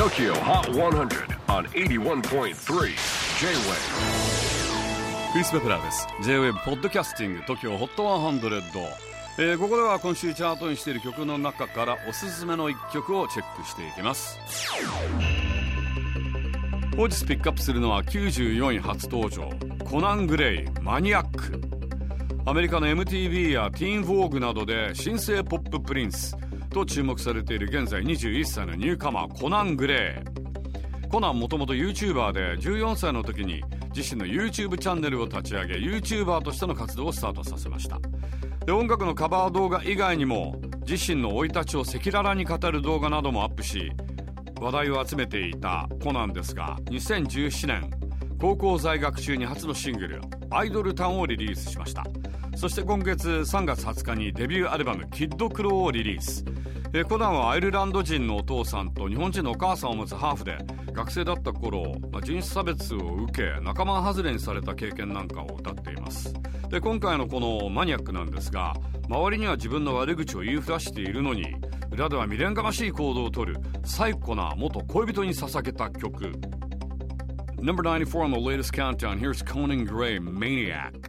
TOKYO HOT 100 on 81.3 J-WAVE. クリス・ベプラーです。J-WAVE ポッドキャスティング TOKYO HOT 100、えー、ここでは今週チャートにしている曲の中からおすすめの一曲をチェックしていきます。本日ピックアップするのは94位初登場コナン・グレイマニアック。アメリカの MTV やティーン・ヴォーグなどで新生ポッププリンスと注目されている現在21歳のニューカマーコナン・グレーコナンもともと YouTuber で14歳の時に自身の YouTube チャンネルを立ち上げ YouTuber としての活動をスタートさせました。で音楽のカバー動画以外にも自身の生い立ちを赤裸々に語る動画などもアップし話題を集めていたコナンですが2017年高校在学中に初のシングル「アイドルタウン」をリリースしました。そして今月3月20日にデビューアルバム「キッドクロー」をリリース。えコナンはアイルランド人のお父さんと日本人のお母さんを持つハーフで学生だった頃、まあ、人種差別を受け仲間外れにされた経験なんかを歌っています。で今回のこのマニアックなんですが周りには自分の悪口を言いふらしているのに裏では未練がましい行動をとる最古な元恋人に捧げた曲。Number 94 on the latest countdown Here's Conan Gray Maniac.